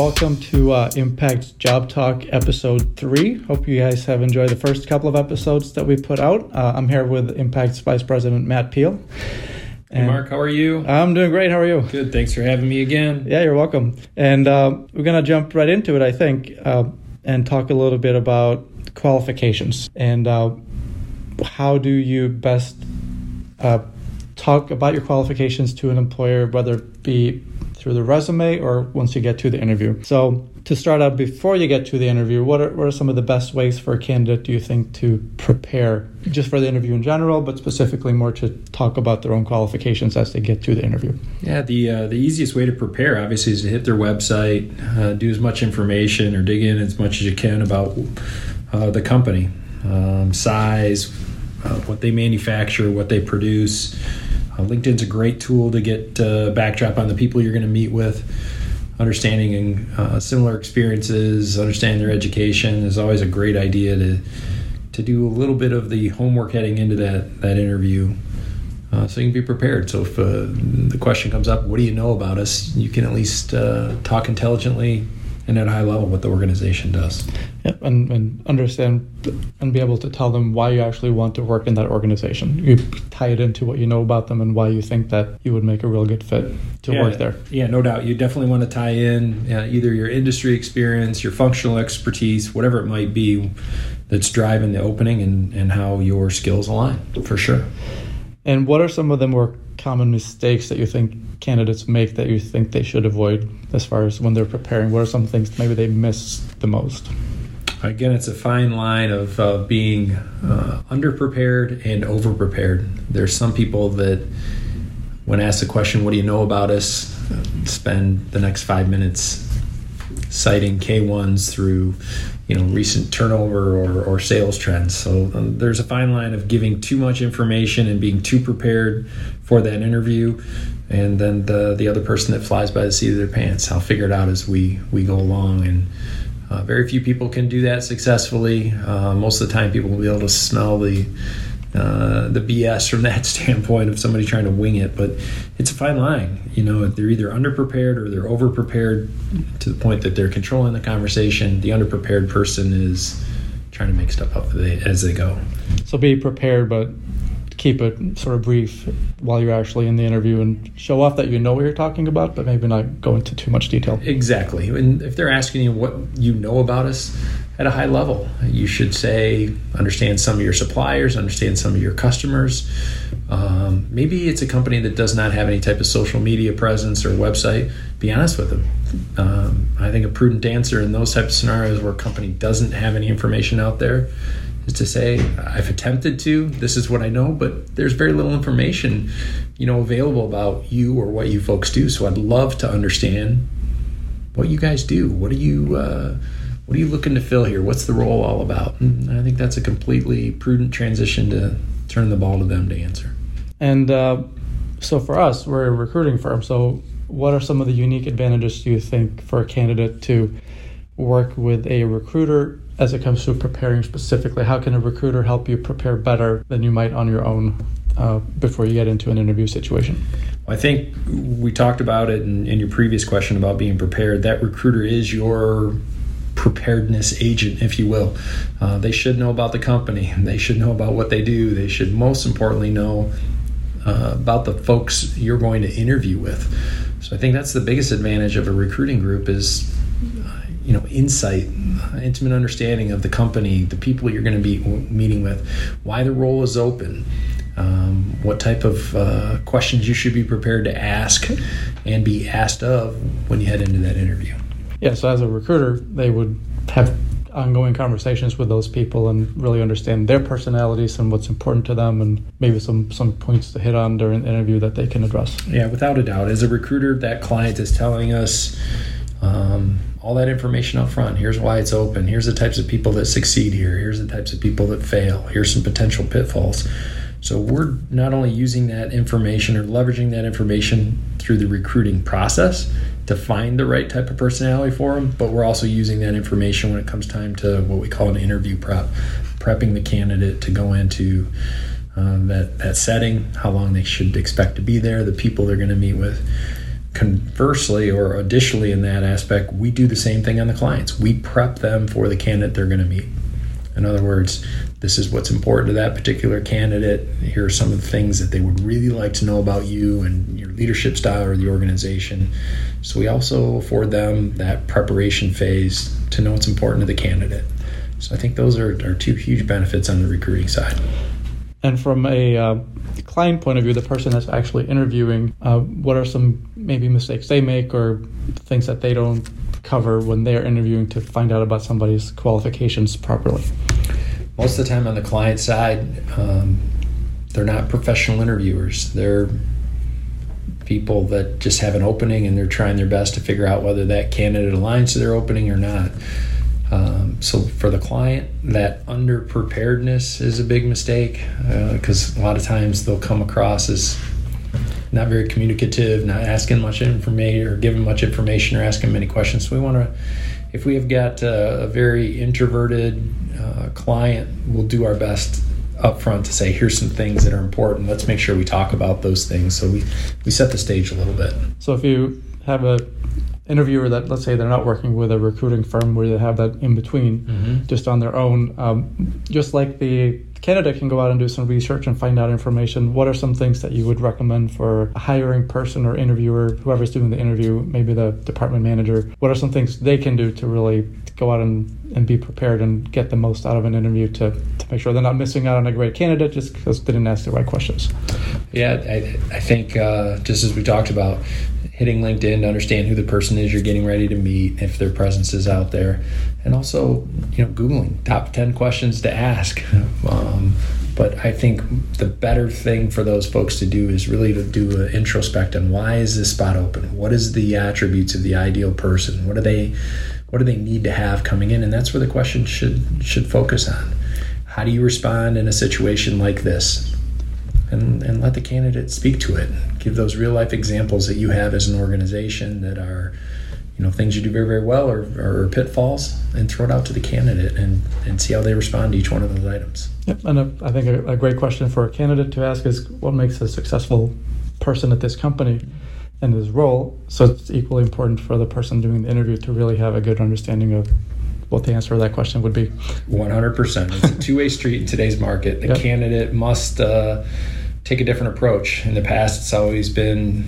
Welcome to uh, Impact Job Talk episode three. Hope you guys have enjoyed the first couple of episodes that we put out. Uh, I'm here with Impact's Vice President Matt Peal. Hey, Mark, how are you? I'm doing great. How are you? Good. Thanks for having me again. Yeah, you're welcome. And uh, we're going to jump right into it, I think, uh, and talk a little bit about qualifications and uh, how do you best uh, talk about your qualifications to an employer, whether it be through the resume or once you get to the interview. So, to start out, before you get to the interview, what are, what are some of the best ways for a candidate, do you think, to prepare just for the interview in general, but specifically more to talk about their own qualifications as they get to the interview? Yeah, the uh, the easiest way to prepare, obviously, is to hit their website, uh, do as much information or dig in as much as you can about uh, the company, um, size, uh, what they manufacture, what they produce LinkedIn's a great tool to get uh, backdrop on the people you're going to meet with. Understanding uh, similar experiences, understanding their education is always a great idea to to do a little bit of the homework heading into that that interview, uh, so you can be prepared. So if uh, the question comes up, "What do you know about us?" you can at least uh, talk intelligently, and at a high level what the organization does. Yep, and, and understand and be able to tell them why you actually want to work in that organization. You tie it into what you know about them and why you think that you would make a real good fit to yeah, work there. Yeah, no doubt. You definitely want to tie in uh, either your industry experience, your functional expertise, whatever it might be that's driving the opening and, and how your skills align, for sure. And what are some of the more common mistakes that you think candidates make that you think they should avoid as far as when they're preparing? What are some things maybe they miss the most? Again, it's a fine line of uh, being uh, underprepared and overprepared. There's some people that, when asked the question, What do you know about us? spend the next five minutes citing K1s through you know recent turnover or, or sales trends. So um, there's a fine line of giving too much information and being too prepared for that interview, and then the the other person that flies by the seat of their pants. I'll figure it out as we we go along and. Uh, very few people can do that successfully. Uh, most of the time, people will be able to smell the uh, the BS from that standpoint of somebody trying to wing it. But it's a fine line. You know, they're either underprepared or they're overprepared to the point that they're controlling the conversation. The underprepared person is trying to make stuff up as they go. So be prepared, but keep it sort of brief while you're actually in the interview and show off that you know what you're talking about, but maybe not go into too much detail. Exactly. And if they're asking you what you know about us, at a high level. You should say, understand some of your suppliers, understand some of your customers. Um, maybe it's a company that does not have any type of social media presence or website. Be honest with them. Um, I think a prudent answer in those type of scenarios where a company doesn't have any information out there is to say, I've attempted to. This is what I know, but there's very little information, you know, available about you or what you folks do. So I'd love to understand what you guys do. What do you uh, what are you looking to fill here? What's the role all about? And I think that's a completely prudent transition to turn the ball to them to answer. And uh, so for us, we're a recruiting firm. So what are some of the unique advantages do you think for a candidate to work with a recruiter as it comes to preparing specifically? How can a recruiter help you prepare better than you might on your own uh, before you get into an interview situation? I think we talked about it in, in your previous question about being prepared. That recruiter is your preparedness agent, if you will. Uh, they should know about the company. They should know about what they do. They should most importantly know uh, about the folks you're going to interview with. So I think that's the biggest advantage of a recruiting group is uh, you know insight intimate understanding of the company the people you're going to be meeting with why the role is open um, what type of uh, questions you should be prepared to ask and be asked of when you head into that interview yeah, so as a recruiter, they would have ongoing conversations with those people and really understand their personalities and what's important to them and maybe some some points to hit on during the interview that they can address. Yeah without a doubt. As a recruiter that client is telling us um, all that information up front. Here's why it's open. Here's the types of people that succeed here. Here's the types of people that fail. Here's some potential pitfalls. So we're not only using that information or leveraging that information through the recruiting process to find the right type of personality for them, but we're also using that information when it comes time to what we call an interview prep, prepping the candidate to go into um, that that setting, how long they should expect to be there, the people they're going to meet with. conversely or additionally in that aspect, we do the same thing on the clients. We prep them for the candidate they're going to meet. In other words, this is what's important to that particular candidate. Here are some of the things that they would really like to know about you and your leadership style or the organization. So we also afford them that preparation phase to know what's important to the candidate. So I think those are, are two huge benefits on the recruiting side. And from a uh, client point of view, the person that's actually interviewing, uh, what are some maybe mistakes they make or things that they don't cover when they're interviewing to find out about somebody's qualifications properly? Most of the time on the client side, um, they're not professional interviewers. They're people that just have an opening and they're trying their best to figure out whether that candidate aligns to their opening or not. Um, so for the client, that under preparedness is a big mistake because uh, a lot of times they'll come across as not very communicative, not asking much information or giving much information or asking many questions. So we want to, if we have got a, a very introverted uh, client, we'll do our best up front to say here's some things that are important. Let's make sure we talk about those things. So we we set the stage a little bit. So if you have a interviewer that let's say they're not working with a recruiting firm where they have that in between mm-hmm. just on their own um, just like the candidate can go out and do some research and find out information. What are some things that you would recommend for a hiring person or interviewer whoever's doing the interview maybe the department manager? What are some things they can do to really go out and, and be prepared and get the most out of an interview to, to make sure they're not missing out on a great candidate just because they didn't ask the right questions? Yeah i, I think uh, just as we talked about hitting LinkedIn to understand who the person is you're getting ready to meet, if their presence is out there, and also you know googling top ten questions to ask. Um, but I think the better thing for those folks to do is really to do an introspect on why is this spot open? What is the attributes of the ideal person? What do they what do they need to have coming in? And that's where the question should should focus on. How do you respond in a situation like this? and, and let the candidate speak to it. Give those real life examples that you have as an organization that are, you know, things you do very, very well or, or pitfalls and throw it out to the candidate and, and see how they respond to each one of those items. Yep. And a, I think a, a great question for a candidate to ask is what makes a successful person at this company and this role. So it's equally important for the person doing the interview to really have a good understanding of what the answer to that question would be. 100%. It's a two way street in today's market. The yep. candidate must. Uh, take a different approach. In the past, it's always been,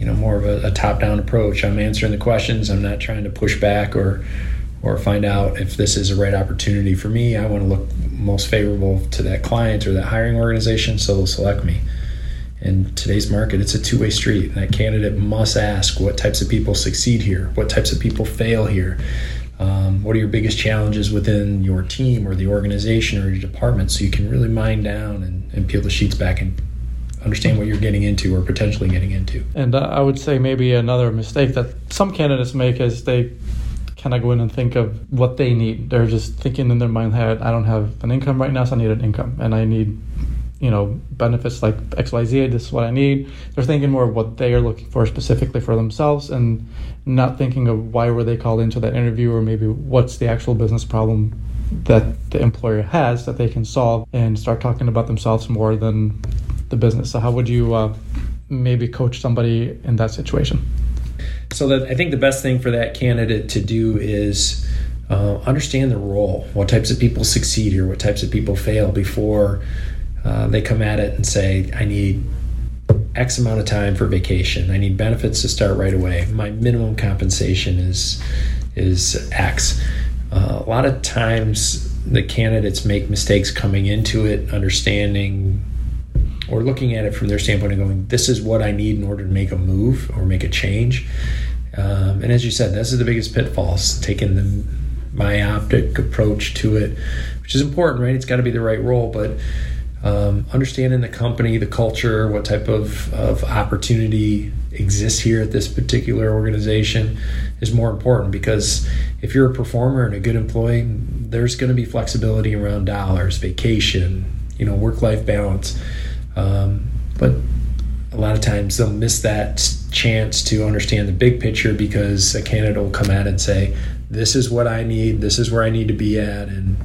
you know, more of a, a top-down approach. I'm answering the questions. I'm not trying to push back or or find out if this is a right opportunity for me. I want to look most favorable to that client or that hiring organization, so they'll select me. In today's market, it's a two way street. That candidate must ask what types of people succeed here, what types of people fail here, um, what are your biggest challenges within your team or the organization or your department so you can really mine down and, and peel the sheets back and understand what you're getting into or potentially getting into. And I would say maybe another mistake that some candidates make is they kind of go in and think of what they need. They're just thinking in their mind, "Hey, I don't have an income right now, so I need an income, and I need, you know, benefits like X, Y, Z. This is what I need." They're thinking more of what they are looking for specifically for themselves, and not thinking of why were they called into that interview, or maybe what's the actual business problem that the employer has that they can solve, and start talking about themselves more than the business. So how would you uh, maybe coach somebody in that situation? So that I think the best thing for that candidate to do is uh, understand the role. What types of people succeed here? What types of people fail before uh, they come at it and say, "I need X amount of time for vacation. I need benefits to start right away. My minimum compensation is is X." Uh, a lot of times, the candidates make mistakes coming into it, understanding or looking at it from their standpoint and going, this is what I need in order to make a move or make a change. Um, and as you said, this is the biggest pitfalls, taking the myopic approach to it, which is important, right? It's got to be the right role, but um, understanding the company, the culture, what type of, of opportunity exists here at this particular organization is more important because if you're a performer and a good employee, there's going to be flexibility around dollars, vacation, you know, work life balance. Um, but a lot of times they'll miss that chance to understand the big picture because a candidate will come out and say, "This is what I need. This is where I need to be at," and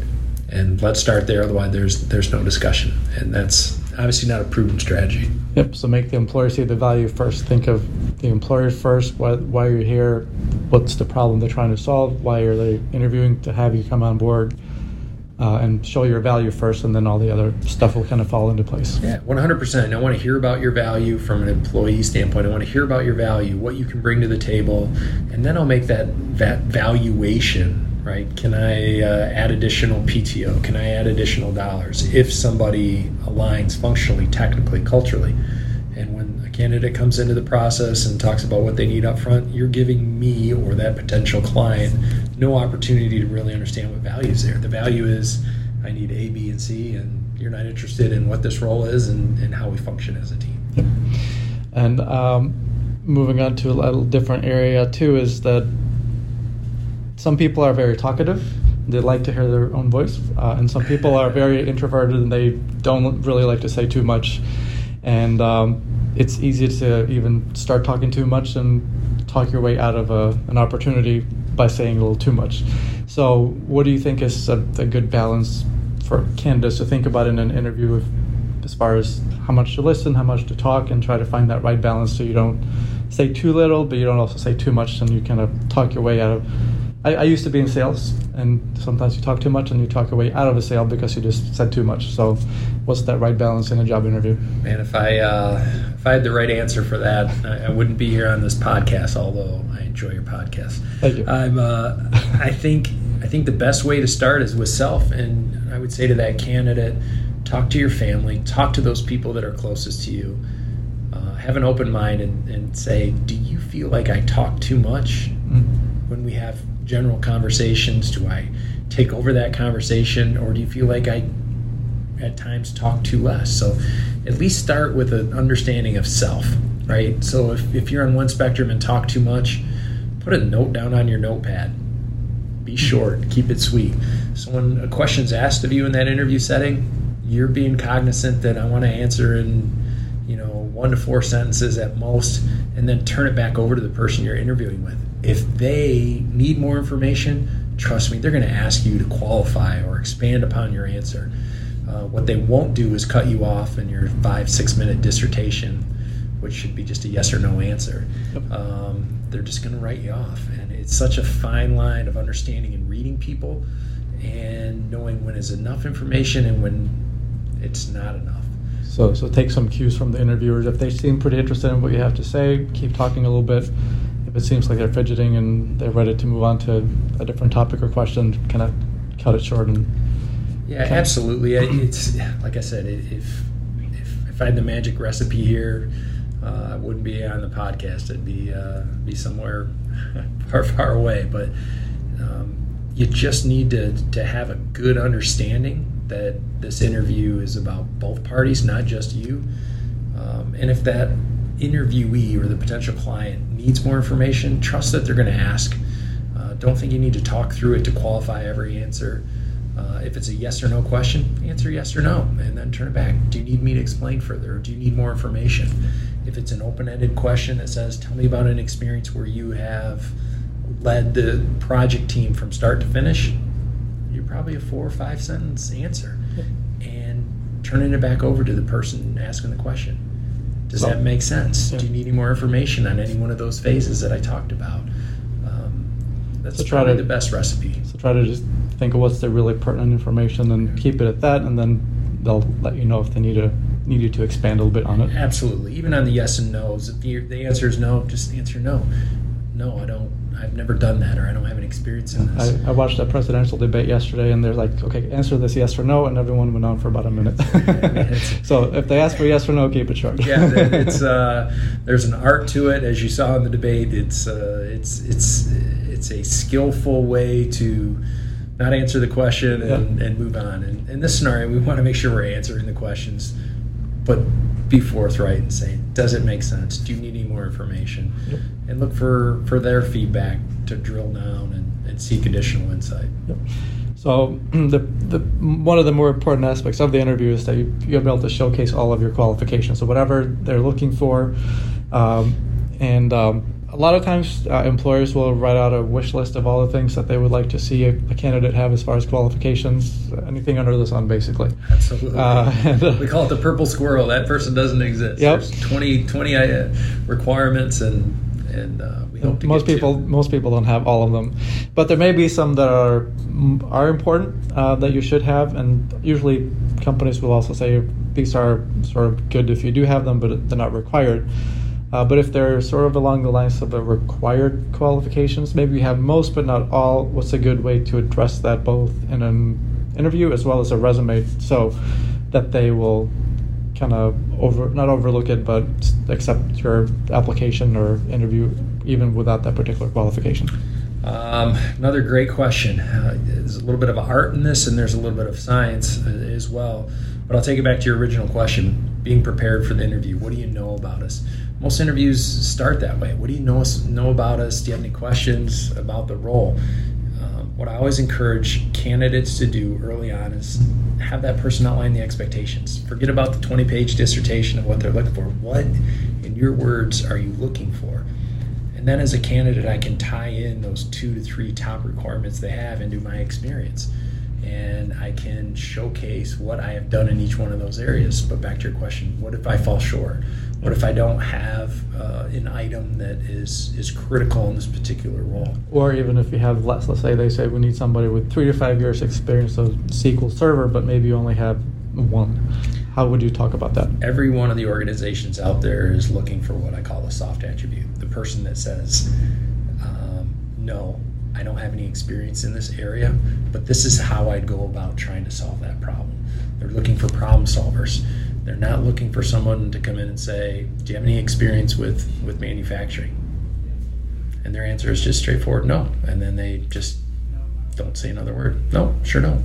and let's start there. Otherwise, there's there's no discussion, and that's obviously not a proven strategy. Yep. So make the employer see the value first. Think of the employer first, why, why you're here, what's the problem they're trying to solve, why are they interviewing to have you come on board, uh, and show your value first, and then all the other stuff will kind of fall into place. Yeah, 100%. I want to hear about your value from an employee standpoint. I want to hear about your value, what you can bring to the table, and then I'll make that, that valuation, right? Can I uh, add additional PTO? Can I add additional dollars if somebody aligns functionally, technically, culturally? And when a candidate comes into the process and talks about what they need up front, you're giving me or that potential client no opportunity to really understand what value is there. The value is I need A, B, and C, and you're not interested in what this role is and, and how we function as a team. Yep. And um, moving on to a little different area too is that some people are very talkative. They like to hear their own voice, uh, and some people are very introverted and they don't really like to say too much and um, it's easy to even start talking too much and talk your way out of a, an opportunity by saying a little too much. So, what do you think is a, a good balance for candidates to think about in an interview, as far as how much to listen, how much to talk, and try to find that right balance so you don't say too little, but you don't also say too much, and you kind of talk your way out of I, I, used to be in sales, and sometimes you talk too much and you talk your way out of a sale because you just said too much. So, what's that right balance in a job interview? Man, if I uh, if I had the right answer for that, I, I, wouldn't be here on this podcast. Although I enjoy your podcast. Thank you. I'm. Uh, I think I think the best way to start is with self, and I would say to that candidate, talk to your family, talk to those people that are closest to you. Uh, have an open mind and, and, say, do you feel like I talk too much mm-hmm. when we have general conversations? Do I take over that conversation, or do you feel like I at times talk too less? So at least start with an understanding of self, right? So if, if you're on one spectrum and talk too much, put a note down on your notepad. Be mm-hmm. short, keep it sweet. So when a question's asked of you in that interview setting, you're being cognizant that I want to answer in, you know, one to four sentences at most, and then turn it back over to the person you're interviewing with if they need more information, trust me, they're going to ask you to qualify or expand upon your answer. Uh, what they won't do is cut you off in your five, six minute dissertation, which should be just a yes or no answer. Yep. Um, they're just going to write you off. And it's such a fine line of understanding and reading people and knowing when is enough information and when it's not enough. So, so take some cues from the interviewers. If they seem pretty interested in what you have to say, keep talking a little bit it seems like they're fidgeting and they're ready to move on to a different topic or question, kind of cut it short and. Yeah, absolutely. It's like I said, if if if I had the magic recipe here, uh, I wouldn't be on the podcast. It'd be uh, be somewhere far far away. But um, you just need to to have a good understanding that this interview is about both parties, not just you. Um, and if that interviewee or the potential client needs more information, trust that they're going to ask. Uh, don't think you need to talk through it to qualify every answer. Uh, if it's a yes or no question, answer yes or no, and then turn it back. Do you need me to explain further, or do you need more information? If it's an open-ended question that says, "Tell me about an experience where you have led the project team from start to finish," you're probably a four or five sentence answer, and turning it back over to the person asking the question. Does that make sense? Yeah. Do you need any more information on any one of those phases that I talked about? Um, that's so probably to, the best recipe. So try to just think of what's the really pertinent information and keep it at that, and then they'll let you know if they need to need you to expand a little bit on it. Absolutely. Even on the yes and no's, if the, the answer is no, just answer no. No, I don't I've never done that, or I don't have any experience in this. I, I watched a presidential debate yesterday, and they're like, "Okay, answer this yes or no," and everyone went on for about a minute. so if they ask for yes or no, keep it short. yeah, it's uh, there's an art to it, as you saw in the debate. It's uh, it's it's it's a skillful way to not answer the question and, yeah. and move on. And in this scenario, we want to make sure we're answering the questions, but be forthright and say, does it make sense? Do you need any more information? Yep. And look for, for their feedback to drill down and, and seek additional insight. Yep. So the, the one of the more important aspects of the interview is that you, you'll be able to showcase all of your qualifications. So whatever they're looking for, um, and um, a lot of times uh, employers will write out a wish list of all the things that they would like to see a, a candidate have as far as qualifications, anything under the sun, basically. Absolutely. Uh, and, we call it the purple squirrel. That person doesn't exist. Yep. There's 20, 20 uh, requirements and and uh, we hope most people most people don't have all of them, but there may be some that are are important uh, that you should have, and usually companies will also say these are sort of good if you do have them, but they're not required. Uh, but if they're sort of along the lines of the required qualifications, maybe you have most but not all, what's a good way to address that both in an interview as well as a resume so that they will kind of over not overlook it but accept your application or interview even without that particular qualification? Um, another great question. Uh, there's a little bit of art in this, and there's a little bit of science uh, as well. But I'll take it back to your original question being prepared for the interview. What do you know about us? Most interviews start that way. What do you know know about us? Do you have any questions about the role? Um, what I always encourage candidates to do early on is have that person outline the expectations. Forget about the 20 page dissertation of what they're looking for. What, in your words, are you looking for? And then as a candidate, I can tie in those two to three top requirements they have into my experience. And I can showcase what I have done in each one of those areas. But back to your question, what if I fall short? What if I don't have uh, an item that is is critical in this particular role? Or even if you have less, let's say they say we need somebody with three to five years experience of SQL Server, but maybe you only have one. How would you talk about that? Every one of the organizations out there is looking for what I call a soft attribute. The person that says, um, no, I don't have any experience in this area, but this is how I'd go about trying to solve that problem. They're looking for problem solvers. They're not looking for someone to come in and say, "Do you have any experience with with manufacturing?" And their answer is just straightforward, "No." And then they just don't say another word. No, sure don't.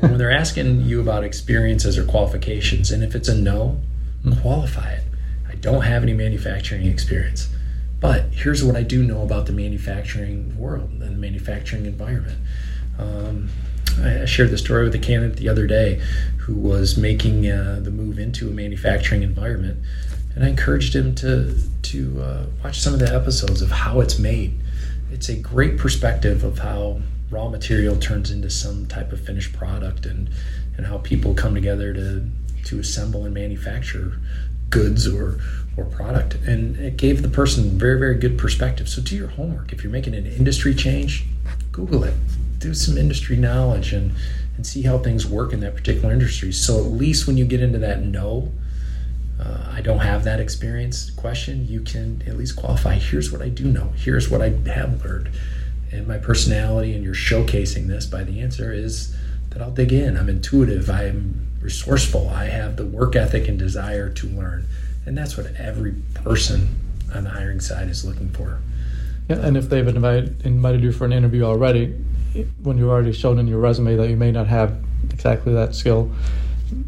when they're asking you about experiences or qualifications, and if it's a no, qualify it. I don't have any manufacturing experience. But here's what I do know about the manufacturing world and the manufacturing environment. Um, I shared the story with a candidate the other day who was making uh, the move into a manufacturing environment, and I encouraged him to to uh, watch some of the episodes of how it's made. It's a great perspective of how raw material turns into some type of finished product, and and how people come together to to assemble and manufacture goods or or product and it gave the person very very good perspective so do your homework if you're making an industry change google it do some industry knowledge and and see how things work in that particular industry. So at least when you get into that no, uh, I don't have that experience question, you can at least qualify. Here's what I do know. Here's what I have learned. And my personality, and you're showcasing this by the answer, is that I'll dig in. I'm intuitive. I'm resourceful. I have the work ethic and desire to learn. And that's what every person on the hiring side is looking for. Yeah, and if they've invited, invited you for an interview already, when you've already shown in your resume that you may not have exactly that skill,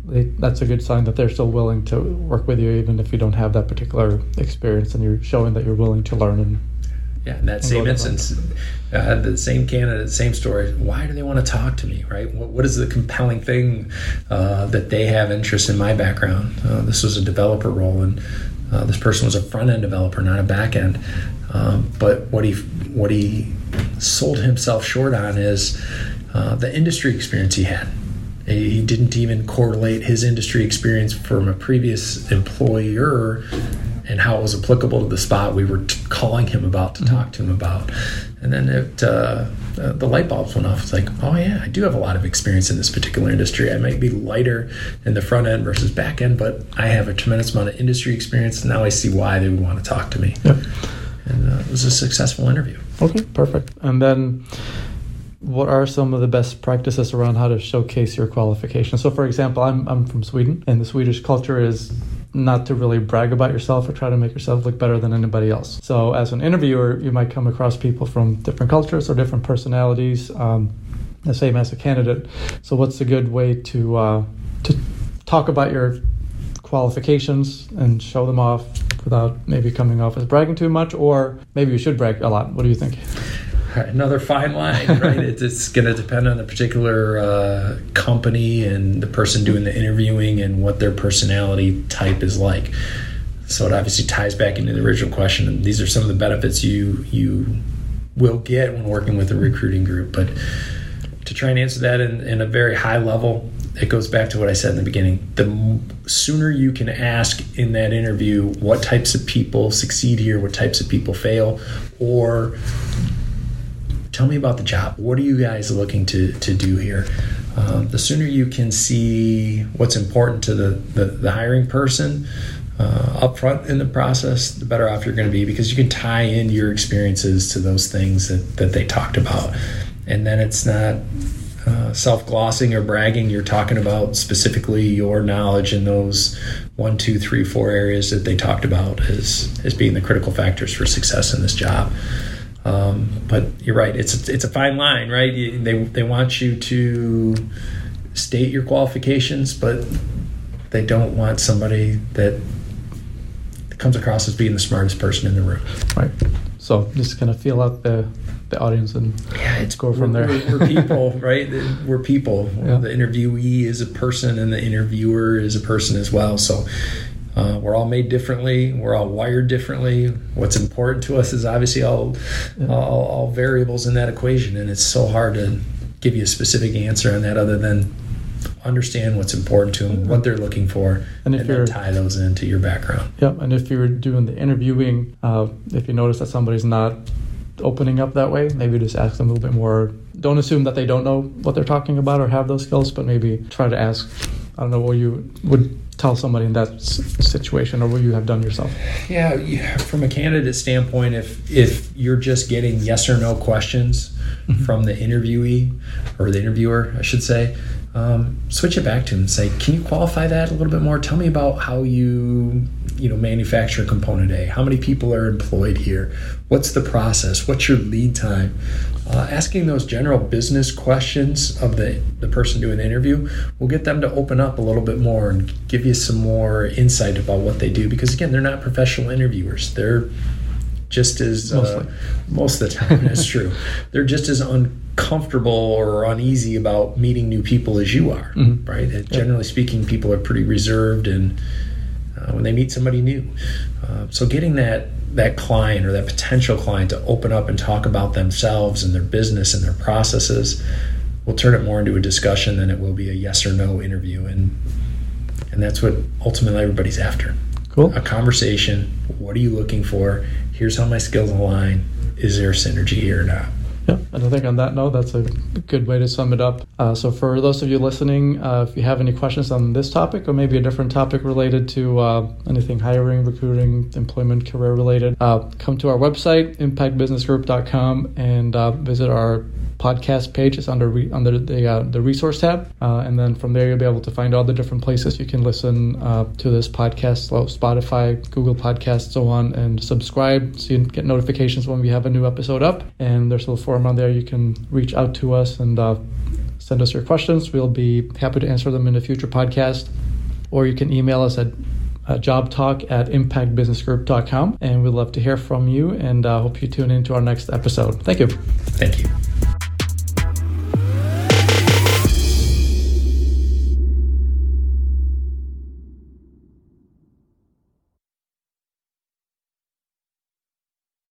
they, that's a good sign that they're still willing to work with you, even if you don't have that particular experience, and you're showing that you're willing to learn. And yeah, in that same instance, uh, the same candidate, same story. Why do they want to talk to me? Right? what, what is the compelling thing uh, that they have interest in my background? Uh, this was a developer role, and uh, this person was a front end developer, not a back end. Um, but what he what he sold himself short on is uh, the industry experience he had. He didn't even correlate his industry experience from a previous employer and how it was applicable to the spot we were t- calling him about to mm-hmm. talk to him about. And then it, uh, uh, the light bulbs went off. It's like, oh yeah, I do have a lot of experience in this particular industry. I might be lighter in the front end versus back end, but I have a tremendous amount of industry experience. Now I see why they would want to talk to me. Yep. And uh, it was a successful interview. Okay, perfect. And then what are some of the best practices around how to showcase your qualifications? So, for example, I'm, I'm from Sweden, and the Swedish culture is not to really brag about yourself or try to make yourself look better than anybody else. So, as an interviewer, you might come across people from different cultures or different personalities, um, the same as a candidate. So, what's a good way to uh, to talk about your qualifications and show them off without maybe coming off as bragging too much, or maybe you should brag a lot. What do you think? Another fine line, right? it's going to depend on the particular uh, company and the person doing the interviewing and what their personality type is like. So it obviously ties back into the original question. And these are some of the benefits you you will get when working with a recruiting group. But to try and answer that in, in a very high level, it goes back to what I said in the beginning. The sooner you can ask in that interview what types of people succeed here, what types of people fail, or tell me about the job. What are you guys looking to, to do here? Um, the sooner you can see what's important to the, the, the hiring person uh, up front in the process, the better off you're going to be because you can tie in your experiences to those things that, that they talked about. And then it's not uh, self glossing or bragging. You're talking about specifically your knowledge in those one, two, three, four areas that they talked about as, as being the critical factors for success in this job. Um, but you're right; it's it's a fine line, right? They they want you to state your qualifications, but they don't want somebody that comes across as being the smartest person in the room. Right. So just kind of feel out the the audience and yeah, it's go from we're, there. We're, people, right? We're people. Yeah. The interviewee is a person, and the interviewer is a person as well. So uh, we're all made differently. We're all wired differently. What's important to us is obviously all, Yeah. all, all variables in that equation, and it's so hard to give you a specific answer on that other than understand what's important to them, what they're looking for, And and, if then you're- tie those into your background. Yeah, and if you're doing the interviewing, uh, if you notice that somebody's not opening up that way, maybe just ask them a little bit more. Don't assume that they don't know what they're talking about or have those skills, but maybe try to ask. I don't know what you would tell somebody in that s- situation or what you have done yourself. Yeah, yeah, from a candidate standpoint, if if you're just getting yes or no questions mm-hmm. from the interviewee or the interviewer, I should say, um, switch it back to them and say, "Can you qualify that a little bit more? Tell me about how you you know manufacture component A. How many people are employed here? What's the process? What's your lead time?" Uh, asking those general business questions of the, the person doing the interview will get them to open up a little bit more and give you some more insight about what they do because again they're not professional interviewers they're just as uh, most of the time that's true. They're just as uncomfortable or uneasy about meeting new people as you are Mhm. right? And generally speaking people are pretty reserved and uh, when they meet somebody new. Uh, so getting that that client or that potential client to open up and talk about themselves and their business and their processes will turn it more into a discussion than it will be a yes or no interview and and that's what ultimately everybody's after. Cool. a conversation what are you looking for here's how my skills align is there synergy here or not Yeah, and I think on that note, that's a good way to sum it up. Uh, so, for those of you listening, uh, if you have any questions on this topic or maybe a different topic related to uh, anything hiring, recruiting, employment, career related, uh, come to our website, impactbusinessgroup.com, and uh, visit our podcast page. It's under re- under the uh, the resource tab, uh, and then from there you'll be able to find all the different places you can listen uh, to this podcast, so Spotify, Google Podcasts, so on, and subscribe so you get notifications when we have a new episode up. And there's a little form on there. You can reach out to us and uh, send us your questions. We'll be happy to answer them in a future podcast, or you can email us at uh, jobtalk at impactbusinessgroup.com and we'd love to hear from you. And uh, hope you tune in to our next episode. Thank you. Thank you